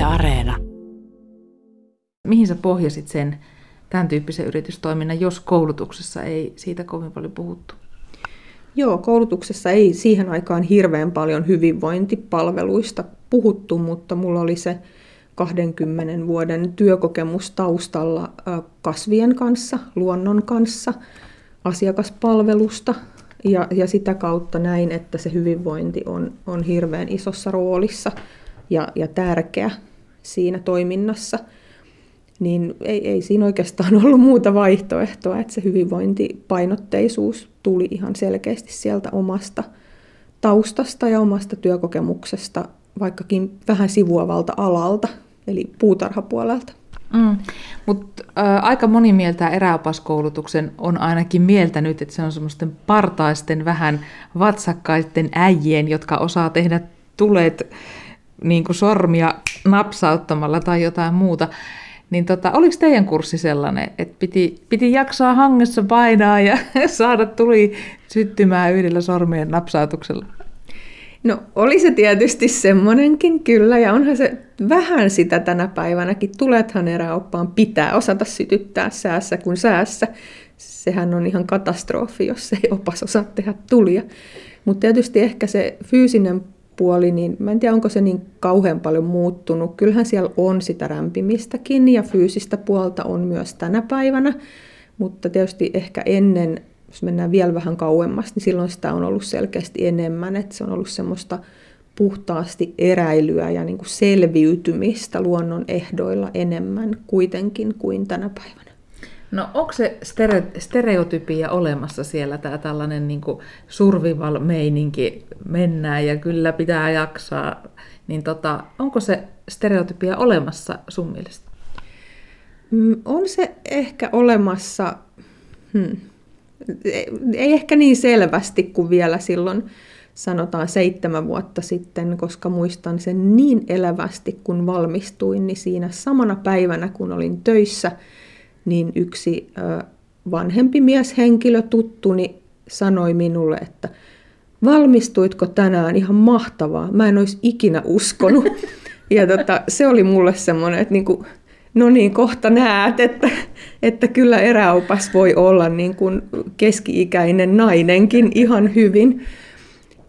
Yle Areena. Mihin sä pohjasit sen tämän tyyppisen yritystoiminnan, jos koulutuksessa ei siitä kovin paljon puhuttu? Joo, koulutuksessa ei siihen aikaan hirveän paljon hyvinvointipalveluista puhuttu, mutta mulla oli se 20 vuoden työkokemus taustalla kasvien kanssa, luonnon kanssa, asiakaspalvelusta ja, ja sitä kautta näin, että se hyvinvointi on, on hirveän isossa roolissa ja, ja tärkeä siinä toiminnassa. Niin ei, ei siinä oikeastaan ollut muuta vaihtoehtoa, että se hyvinvointipainotteisuus tuli ihan selkeästi sieltä omasta taustasta ja omasta työkokemuksesta, vaikkakin vähän sivuavalta alalta, eli puutarhapuolelta. Mm. Mutta äh, aika moni mieltää eräopaskoulutuksen on ainakin mieltänyt, että se on semmoisten partaisten vähän vatsakkaiden äijien, jotka osaa tehdä tulet niin kuin sormia napsauttamalla tai jotain muuta. Niin tota, oliko teidän kurssi sellainen, että piti, piti jaksaa hangessa painaa ja saada tuli syttymään yhdellä sormien napsautuksella? No oli se tietysti semmoinenkin kyllä, ja onhan se vähän sitä tänä päivänäkin. Tulethan eräoppaan pitää osata sytyttää säässä kuin säässä. Sehän on ihan katastrofi, jos ei opas osaa tehdä tulia. Mutta tietysti ehkä se fyysinen puoli, niin mä en tiedä, onko se niin kauhean paljon muuttunut. Kyllähän siellä on sitä rämpimistäkin ja fyysistä puolta on myös tänä päivänä, mutta tietysti ehkä ennen jos mennään vielä vähän kauemmas, niin silloin sitä on ollut selkeästi enemmän, että se on ollut semmoista puhtaasti eräilyä ja niin kuin selviytymistä luonnon ehdoilla enemmän kuitenkin kuin tänä päivänä. No onko se stere- stereotypia olemassa siellä, tämä tällainen niin survival-meininki, mennään ja kyllä pitää jaksaa, niin tota, onko se stereotypia olemassa sun mielestä? Mm, on se ehkä olemassa, hmm, ei ehkä niin selvästi kuin vielä silloin sanotaan seitsemän vuotta sitten, koska muistan sen niin elävästi, kun valmistuin, niin siinä samana päivänä, kun olin töissä, niin yksi vanhempi mieshenkilö tuttuni sanoi minulle, että valmistuitko tänään ihan mahtavaa, mä en olisi ikinä uskonut. Ja tota, se oli mulle semmoinen, että niinku, no niin, kohta näet, että, että kyllä eräopas voi olla niin kuin keski-ikäinen nainenkin ihan hyvin.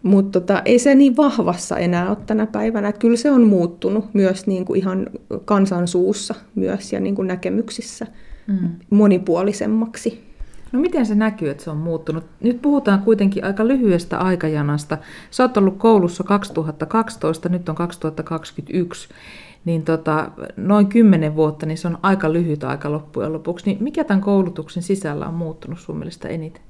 Mutta tota, ei se niin vahvassa enää ole tänä päivänä. Että kyllä se on muuttunut myös niin kuin ihan kansansuussa myös ja niin kuin näkemyksissä mm. monipuolisemmaksi. No miten se näkyy, että se on muuttunut? Nyt puhutaan kuitenkin aika lyhyestä aikajanasta. Sä oot ollut koulussa 2012, nyt on 2021 niin tota, noin kymmenen vuotta, niin se on aika lyhyt aika loppujen lopuksi. Niin mikä tämän koulutuksen sisällä on muuttunut sun mielestä eniten?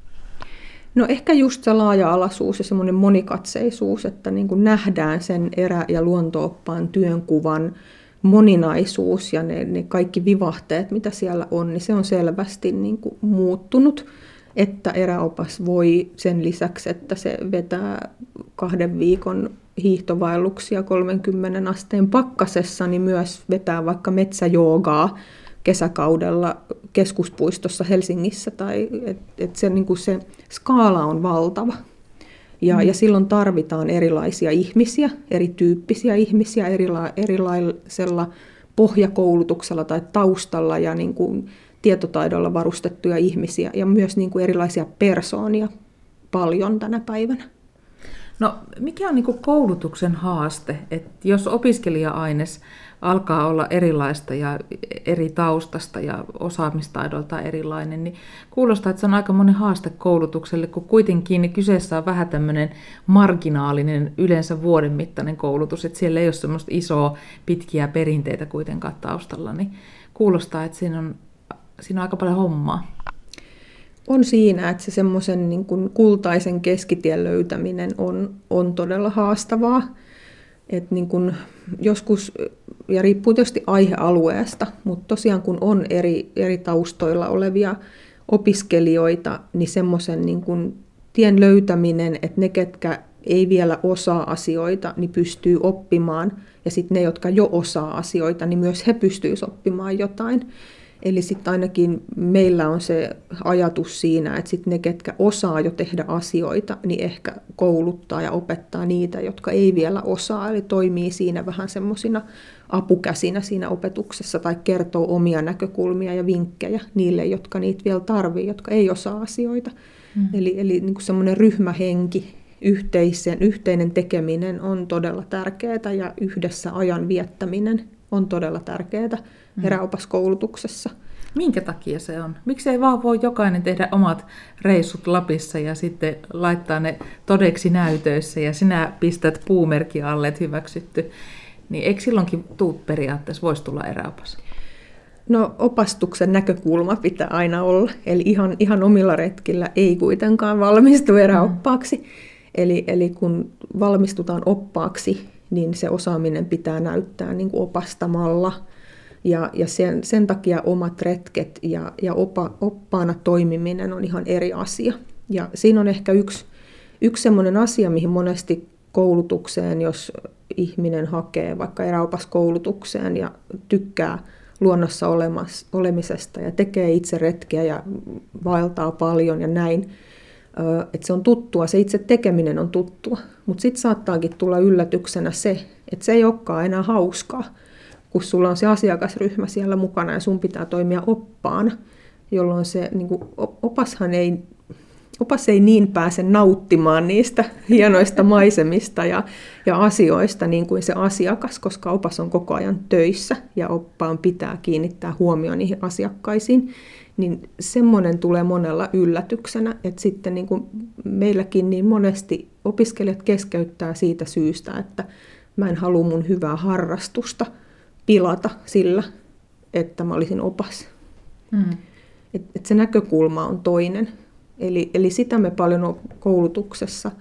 No ehkä just se laaja-alaisuus ja semmoinen monikatseisuus, että niin kuin nähdään sen erä- ja luontooppaan työnkuvan moninaisuus ja ne, ne kaikki vivahteet, mitä siellä on, niin se on selvästi niin kuin muuttunut, että eräopas voi sen lisäksi, että se vetää kahden viikon hiihtovaelluksia 30 asteen pakkasessa, niin myös vetää vaikka metsäjoogaa kesäkaudella keskuspuistossa Helsingissä. Tai, et, et se, niin se skaala on valtava. Ja, mm. ja silloin tarvitaan erilaisia ihmisiä, erityyppisiä ihmisiä erila, erilaisella pohjakoulutuksella tai taustalla ja niin kuin tietotaidolla varustettuja ihmisiä ja myös niin kuin erilaisia persoonia paljon tänä päivänä. No mikä on niin koulutuksen haaste, että jos opiskelija-aines alkaa olla erilaista ja eri taustasta ja osaamistaidolta erilainen, niin kuulostaa, että se on aika monen haaste koulutukselle, kun kuitenkin kyseessä on vähän tämmöinen marginaalinen, yleensä vuoden mittainen koulutus, että siellä ei ole semmoista isoa, pitkiä perinteitä kuitenkaan taustalla, niin kuulostaa, että siinä on, siinä on aika paljon hommaa on siinä, että se semmoisen niin kuin kultaisen keskitien löytäminen on, on todella haastavaa. Et niin kuin joskus, ja riippuu tietysti aihealueesta, mutta tosiaan kun on eri, eri taustoilla olevia opiskelijoita, niin semmoisen niin kuin tien löytäminen, että ne, ketkä ei vielä osaa asioita, niin pystyy oppimaan. Ja sitten ne, jotka jo osaa asioita, niin myös he pystyisivät oppimaan jotain Eli sitten ainakin meillä on se ajatus siinä, että sit ne, ketkä osaa jo tehdä asioita, niin ehkä kouluttaa ja opettaa niitä, jotka ei vielä osaa. Eli toimii siinä vähän semmoisina apukäsinä siinä opetuksessa tai kertoo omia näkökulmia ja vinkkejä niille, jotka niitä vielä tarvii, jotka ei osaa asioita. Mm. Eli, eli niin kuin semmoinen ryhmähenki, yhteisen, yhteinen tekeminen on todella tärkeää ja yhdessä ajan viettäminen on todella tärkeää mm. eräopaskoulutuksessa. Minkä takia se on? Miksi ei vaan voi jokainen tehdä omat reissut Lapissa ja sitten laittaa ne todeksi näytöissä ja sinä pistät puumerkki alle, että hyväksytty. Niin eikö silloinkin tuut periaatteessa voisi tulla eräopas? No opastuksen näkökulma pitää aina olla, eli ihan, ihan omilla retkillä ei kuitenkaan valmistu eräoppaaksi. Mm. Eli, eli kun valmistutaan oppaaksi, niin se osaaminen pitää näyttää niin kuin opastamalla. Ja, ja sen, sen takia omat retket ja, ja opa, oppaana toimiminen on ihan eri asia. Ja siinä on ehkä yksi, yksi sellainen asia, mihin monesti koulutukseen, jos ihminen hakee vaikka eräopaskoulutukseen ja tykkää luonnossa olemisesta ja tekee itse retkiä ja vaeltaa paljon ja näin, että se on tuttua, se itse tekeminen on tuttua. Mutta sitten saattaakin tulla yllätyksenä se, että se ei olekaan enää hauskaa, kun sulla on se asiakasryhmä siellä mukana ja sun pitää toimia oppaana, jolloin se niin kuin, opashan ei opas ei niin pääse nauttimaan niistä hienoista maisemista ja, ja asioista niin kuin se asiakas, koska opas on koko ajan töissä ja oppaan pitää kiinnittää huomioon niihin asiakkaisiin, niin semmoinen tulee monella yllätyksenä, että sitten niin kuin meilläkin niin monesti opiskelijat keskeyttää siitä syystä, että mä en halua mun hyvää harrastusta pilata sillä, että mä olisin opas. Mm. Et, et se näkökulma on toinen. Eli, eli sitä me paljon koulutuksessa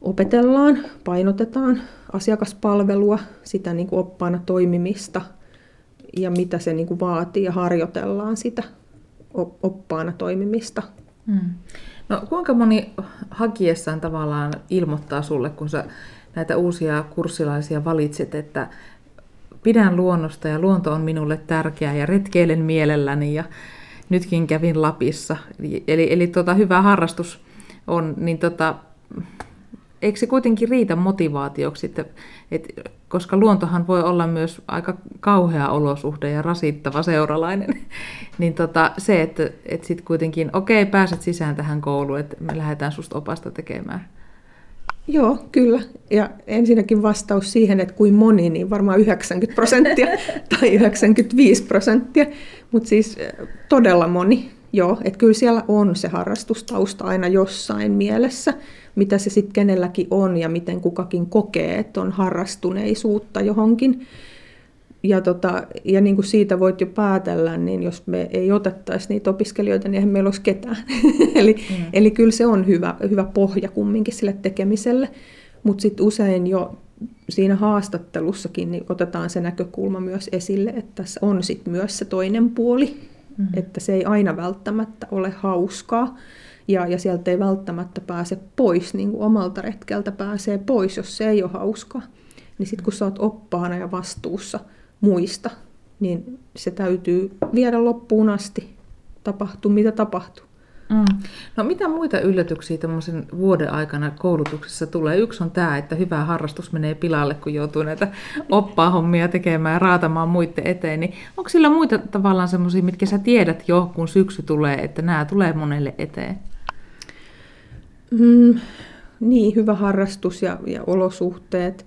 opetellaan, painotetaan asiakaspalvelua, sitä niin kuin oppaana toimimista ja mitä se niin kuin vaatii ja harjoitellaan sitä oppaana toimimista. Hmm. No kuinka moni hakiessaan tavallaan ilmoittaa sulle, kun sä näitä uusia kurssilaisia valitset, että pidän luonnosta ja luonto on minulle tärkeää ja retkeilen mielelläni ja nytkin kävin Lapissa. Eli, eli tota, hyvä harrastus on, niin tota, eikö se kuitenkin riitä motivaatioksi, että, että, koska luontohan voi olla myös aika kauhea olosuhde ja rasittava seuralainen, niin tota, se, että, että sitten kuitenkin, okei, pääset sisään tähän kouluun, että me lähdetään susta opasta tekemään. Joo, kyllä. Ja ensinnäkin vastaus siihen, että kuin moni, niin varmaan 90 prosenttia tai 95 prosenttia, mutta siis eh, todella moni. Joo, että kyllä siellä on se harrastustausta aina jossain mielessä, mitä se sitten kenelläkin on ja miten kukakin kokee, että on harrastuneisuutta johonkin ja, tota, ja niin kuin siitä voit jo päätellä, niin jos me ei otettaisi niitä opiskelijoita, niin eihän meillä olisi ketään. eli, mm. eli kyllä se on hyvä, hyvä pohja kumminkin sille tekemiselle, mutta sitten usein jo siinä haastattelussakin niin otetaan se näkökulma myös esille, että tässä on sit myös se toinen puoli, mm. että se ei aina välttämättä ole hauskaa, ja, ja sieltä ei välttämättä pääse pois, niin kuin omalta retkeltä pääsee pois, jos se ei ole hauskaa. Niin sitten kun sä oot oppaana ja vastuussa – muista, niin se täytyy viedä loppuun asti, tapahtuu mitä tapahtuu. Mm. No mitä muita yllätyksiä tämmöisen vuoden aikana koulutuksessa tulee? Yksi on tämä, että hyvä harrastus menee pilalle, kun joutuu näitä oppaa-hommia tekemään ja raatamaan muiden eteen. Niin onko sillä muita tavallaan semmoisia, mitkä sä tiedät jo, kun syksy tulee, että nämä tulee monelle eteen? Mm, niin, hyvä harrastus ja, ja olosuhteet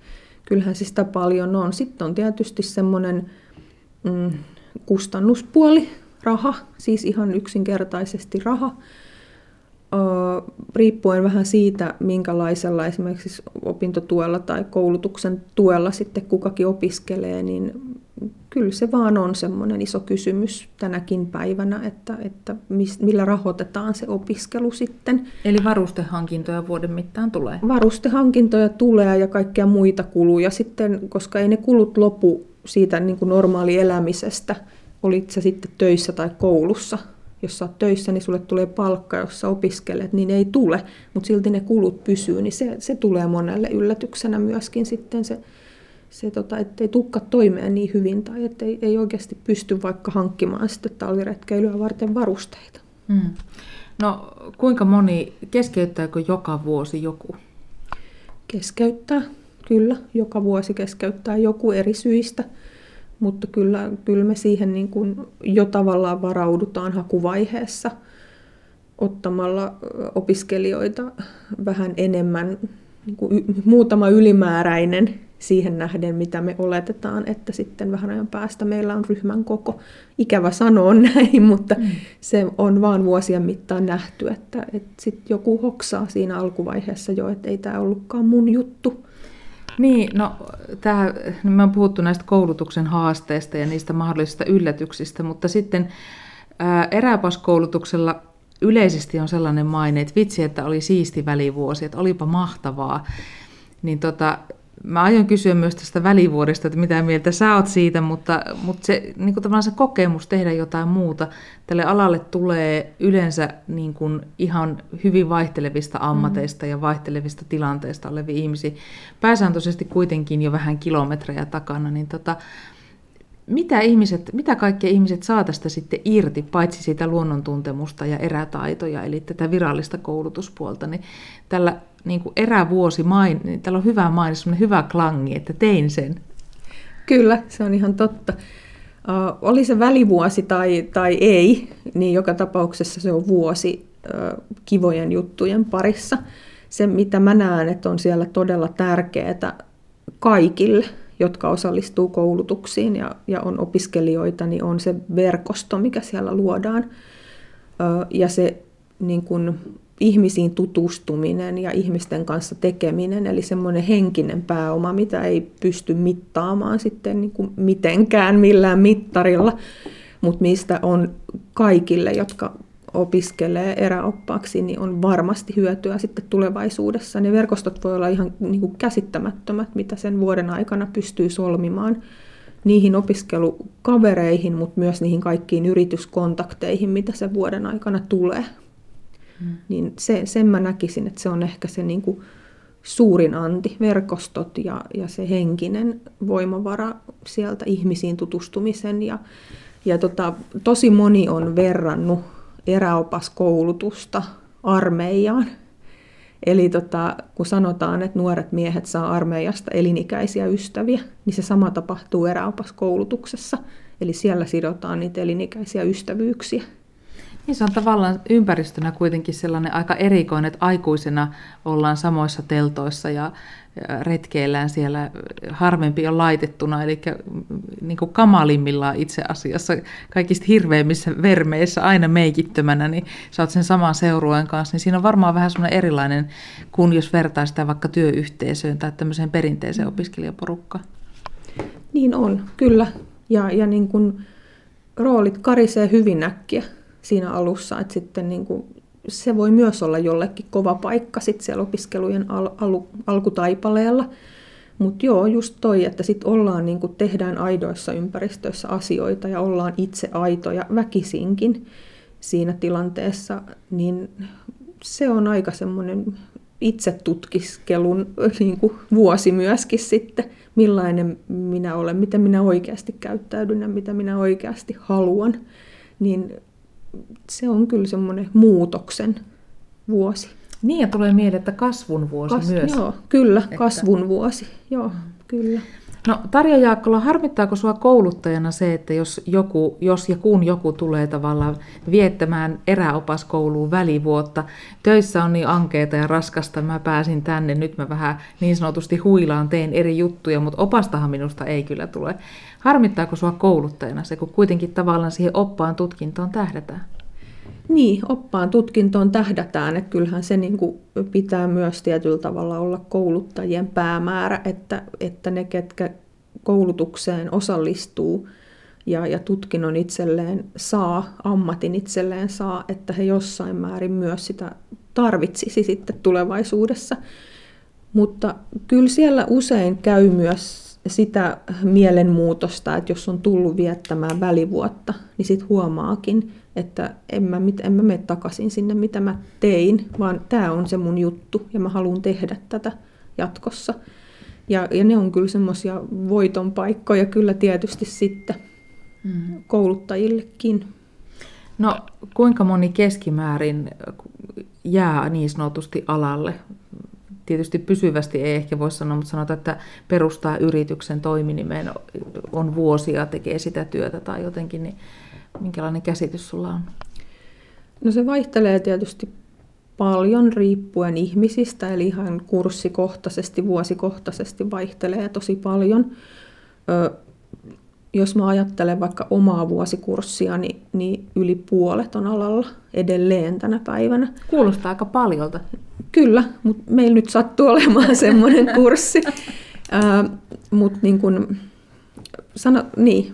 kyllähän se sitä paljon on. Sitten on tietysti semmoinen mm, kustannuspuoli, raha, siis ihan yksinkertaisesti raha. Ö, riippuen vähän siitä, minkälaisella esimerkiksi opintotuella tai koulutuksen tuella sitten kukakin opiskelee, niin kyllä se vaan on semmoinen iso kysymys tänäkin päivänä, että, että millä rahoitetaan se opiskelu sitten. Eli varustehankintoja vuoden mittaan tulee? Varustehankintoja tulee ja kaikkia muita kuluja sitten, koska ei ne kulut lopu siitä niin kuin normaali elämisestä, olit sä sitten töissä tai koulussa. Jos sä oot töissä, niin sulle tulee palkka, jos sä opiskelet, niin ei tule, mutta silti ne kulut pysyy, niin se, se tulee monelle yllätyksenä myöskin sitten se se tota, ettei tukka toimeen niin hyvin tai ettei ei oikeasti pysty vaikka hankkimaan sitten talviretkeilyä varten varusteita. Hmm. No kuinka moni, keskeyttääkö joka vuosi joku? Keskeyttää, kyllä. Joka vuosi keskeyttää joku eri syistä, mutta kyllä, kyllä me siihen niin kuin jo tavallaan varaudutaan hakuvaiheessa ottamalla opiskelijoita vähän enemmän, niin kuin muutama ylimääräinen siihen nähden, mitä me oletetaan, että sitten vähän ajan päästä meillä on ryhmän koko. Ikävä sanoa näin, mutta mm. se on vaan vuosien mittaan nähty, että, että sitten joku hoksaa siinä alkuvaiheessa jo, että ei tämä ollutkaan mun juttu. Niin, no tää, me on puhuttu näistä koulutuksen haasteista ja niistä mahdollisista yllätyksistä, mutta sitten ää, eräpaskoulutuksella yleisesti on sellainen maine, että vitsi, että oli siisti välivuosi, että olipa mahtavaa. Niin tota, Mä aion kysyä myös tästä välivuodesta, että mitä mieltä sä oot siitä, mutta, mutta se, niin kuin tavallaan se kokemus tehdä jotain muuta, tälle alalle tulee yleensä niin kuin ihan hyvin vaihtelevista ammateista ja vaihtelevista tilanteista olevia ihmisiä, pääsääntöisesti kuitenkin jo vähän kilometrejä takana, niin tota, mitä, ihmiset, mitä kaikkea ihmiset saa tästä sitten irti, paitsi siitä luonnontuntemusta ja erätaitoja, eli tätä virallista koulutuspuolta, niin tällä niin kuin erävuosi main, niin täällä on hyvä maini, hyvä klangi, että tein sen. Kyllä, se on ihan totta. Uh, oli se välivuosi tai, tai ei, niin joka tapauksessa se on vuosi uh, kivojen juttujen parissa. Se, mitä mä näen, että on siellä todella tärkeää kaikille, jotka osallistuu koulutuksiin ja, ja on opiskelijoita, niin on se verkosto, mikä siellä luodaan. Uh, ja se niin kun, ihmisiin tutustuminen ja ihmisten kanssa tekeminen, eli semmoinen henkinen pääoma, mitä ei pysty mittaamaan sitten niin kuin mitenkään millään mittarilla, mutta mistä on kaikille, jotka opiskelee eräoppaaksi, niin on varmasti hyötyä sitten tulevaisuudessa. Ne verkostot voi olla ihan niin kuin käsittämättömät, mitä sen vuoden aikana pystyy solmimaan niihin opiskelukavereihin, mutta myös niihin kaikkiin yrityskontakteihin, mitä sen vuoden aikana tulee. Mm. Niin se, sen mä näkisin, että se on ehkä se niin kuin suurin anti, verkostot ja, ja se henkinen voimavara sieltä ihmisiin tutustumisen. Ja, ja tota, tosi moni on verrannut eräopaskoulutusta armeijaan. Eli tota, kun sanotaan, että nuoret miehet saa armeijasta elinikäisiä ystäviä, niin se sama tapahtuu eräopaskoulutuksessa. Eli siellä sidotaan niitä elinikäisiä ystävyyksiä. Niin se on tavallaan ympäristönä kuitenkin sellainen aika erikoinen, että aikuisena ollaan samoissa teltoissa ja retkeillään siellä. Harvempi on laitettuna, eli niin kuin kamalimmillaan itse asiassa. Kaikista hirveimmissä vermeissä aina meikittömänä, niin sä oot sen saman seurueen kanssa, niin siinä on varmaan vähän semmoinen erilainen kuin jos vertaa sitä vaikka työyhteisöön tai tämmöiseen perinteiseen opiskelijaporukkaan. Niin on, kyllä. Ja, ja niin kuin roolit karisee hyvin äkkiä siinä alussa, että sitten niin kuin, se voi myös olla jollekin kova paikka sitten siellä opiskelujen al- al- alkutaipaleella. Mutta joo, just toi, että sitten ollaan, niin kuin tehdään aidoissa ympäristöissä asioita ja ollaan itse aitoja väkisinkin siinä tilanteessa, niin se on aika semmoinen itsetutkiskelun niin kuin vuosi myöskin sitten, millainen minä olen, miten minä oikeasti käyttäydyn ja mitä minä oikeasti haluan. Niin se on kyllä semmoinen muutoksen vuosi. Niin, ja tulee mieleen, että kasvun vuosi Kas, myös. Joo, kyllä, että... kasvun vuosi. Joo, mm. kyllä. No Tarja Jaakkola, harmittaako sinua kouluttajana se, että jos, joku, jos ja kun joku tulee tavallaan viettämään eräopaskouluun välivuotta, töissä on niin ankeita ja raskasta, mä pääsin tänne, nyt mä vähän niin sanotusti huilaan, teen eri juttuja, mutta opastahan minusta ei kyllä tule. Harmittaako sinua kouluttajana se, kun kuitenkin tavallaan siihen oppaan tutkintoon tähdätään? Niin, oppaan tutkintoon tähdätään, että kyllähän se niin kuin pitää myös tietyllä tavalla olla kouluttajien päämäärä, että, että ne, ketkä koulutukseen osallistuu ja, ja tutkinnon itselleen saa, ammatin itselleen saa, että he jossain määrin myös sitä tarvitsisi sitten tulevaisuudessa. Mutta kyllä siellä usein käy myös sitä mielenmuutosta, että jos on tullut viettämään välivuotta, niin sitten huomaakin, että en mä, en mä mene takaisin sinne, mitä mä tein, vaan tämä on se mun juttu ja mä haluan tehdä tätä jatkossa. Ja, ja ne on kyllä semmoisia voiton paikkoja kyllä tietysti sitten mm. kouluttajillekin. No kuinka moni keskimäärin jää niin sanotusti alalle? Tietysti pysyvästi ei ehkä voi sanoa, mutta sanotaan, että perustaa yrityksen toiminimeen on vuosia, tekee sitä työtä tai jotenkin, niin minkälainen käsitys sulla on? No se vaihtelee tietysti paljon riippuen ihmisistä, eli ihan kurssikohtaisesti, vuosikohtaisesti vaihtelee tosi paljon. Ö, jos mä ajattelen vaikka omaa vuosikurssia, niin, niin yli puolet on alalla edelleen tänä päivänä. Kuulostaa aika paljolta. Kyllä, mutta meillä nyt sattuu olemaan semmoinen kurssi. mutta niin kun, sano, niin,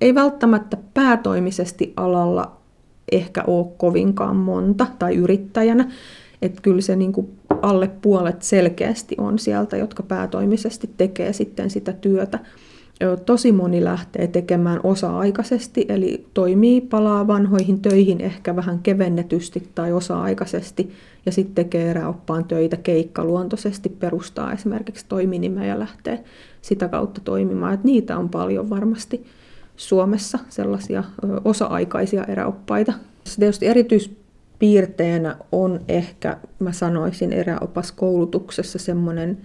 ei välttämättä päätoimisesti alalla ehkä ole kovinkaan monta tai yrittäjänä. Että kyllä se niin kuin alle puolet selkeästi on sieltä, jotka päätoimisesti tekee sitten sitä työtä. Tosi moni lähtee tekemään osa-aikaisesti, eli toimii, palaa vanhoihin töihin ehkä vähän kevennetysti tai osa-aikaisesti, ja sitten tekee eräoppaan töitä keikkaluontoisesti, perustaa esimerkiksi toiminimeä ja lähtee sitä kautta toimimaan. Et niitä on paljon varmasti Suomessa sellaisia osa-aikaisia eräoppaita. Tietysti erityispiirteenä on ehkä, mä sanoisin, eräopaskoulutuksessa semmoinen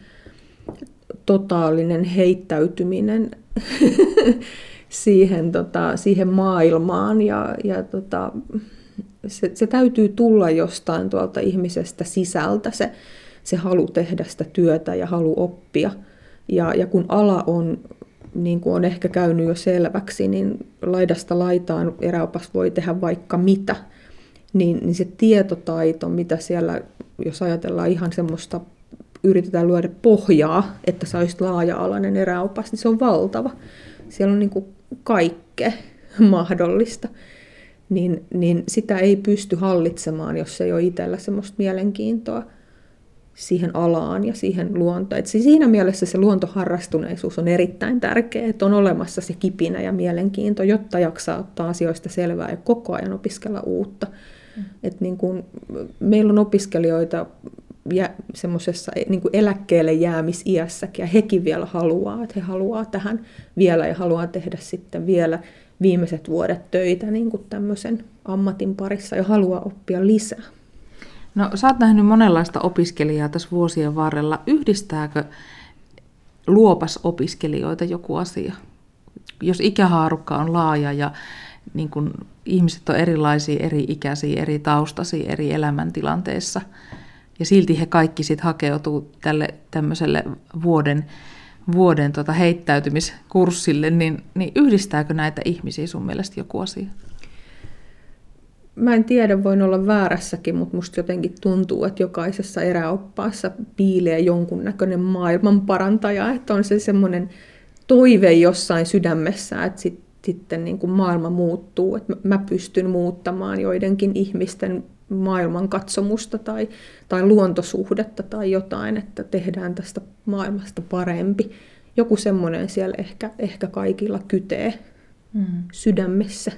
totaalinen heittäytyminen siihen, tota, siihen maailmaan ja, ja tota, se, se täytyy tulla jostain tuolta ihmisestä sisältä, se, se halu tehdä sitä työtä ja halu oppia. Ja, ja kun ala on niin kuin on ehkä käynyt jo selväksi, niin laidasta laitaan eräopas voi tehdä vaikka mitä. Niin, niin se tietotaito, mitä siellä, jos ajatellaan ihan semmoista, yritetään luoda pohjaa, että sä olisit laaja-alainen eräopas, niin se on valtava. Siellä on niin kuin kaikkea mahdollista. Niin, niin sitä ei pysty hallitsemaan, jos ei ole itsellä semmoista mielenkiintoa siihen alaan ja siihen luontoon. Et siinä mielessä se luontoharrastuneisuus on erittäin tärkeä, että on olemassa se kipinä ja mielenkiinto, jotta jaksaa ottaa asioista selvää ja koko ajan opiskella uutta. Mm. Et niin kun, meillä on opiskelijoita ja semmoisessa niin eläkkeelle jäämisiässäkin, ja hekin vielä haluaa, että he haluaa tähän vielä ja haluaa tehdä sitten vielä viimeiset vuodet töitä niin kuin tämmöisen ammatin parissa ja haluaa oppia lisää. No sä oot nähnyt monenlaista opiskelijaa tässä vuosien varrella. Yhdistääkö luopas opiskelijoita joku asia? Jos ikähaarukka on laaja ja niin kun ihmiset on erilaisia, eri ikäisiä, eri taustaisia, eri elämäntilanteissa, ja silti he kaikki sitten hakeutuu tälle tämmöiselle vuoden, vuoden tota heittäytymiskurssille, niin, niin yhdistääkö näitä ihmisiä sun mielestä joku asia? mä en tiedä, voin olla väärässäkin, mutta musta jotenkin tuntuu, että jokaisessa eräoppaassa piilee jonkunnäköinen maailman parantaja, että on se semmoinen toive jossain sydämessä, että sit, sitten niin kuin maailma muuttuu, että mä pystyn muuttamaan joidenkin ihmisten maailmankatsomusta tai, tai luontosuhdetta tai jotain, että tehdään tästä maailmasta parempi. Joku semmoinen siellä ehkä, ehkä kaikilla kytee mm. sydämessä.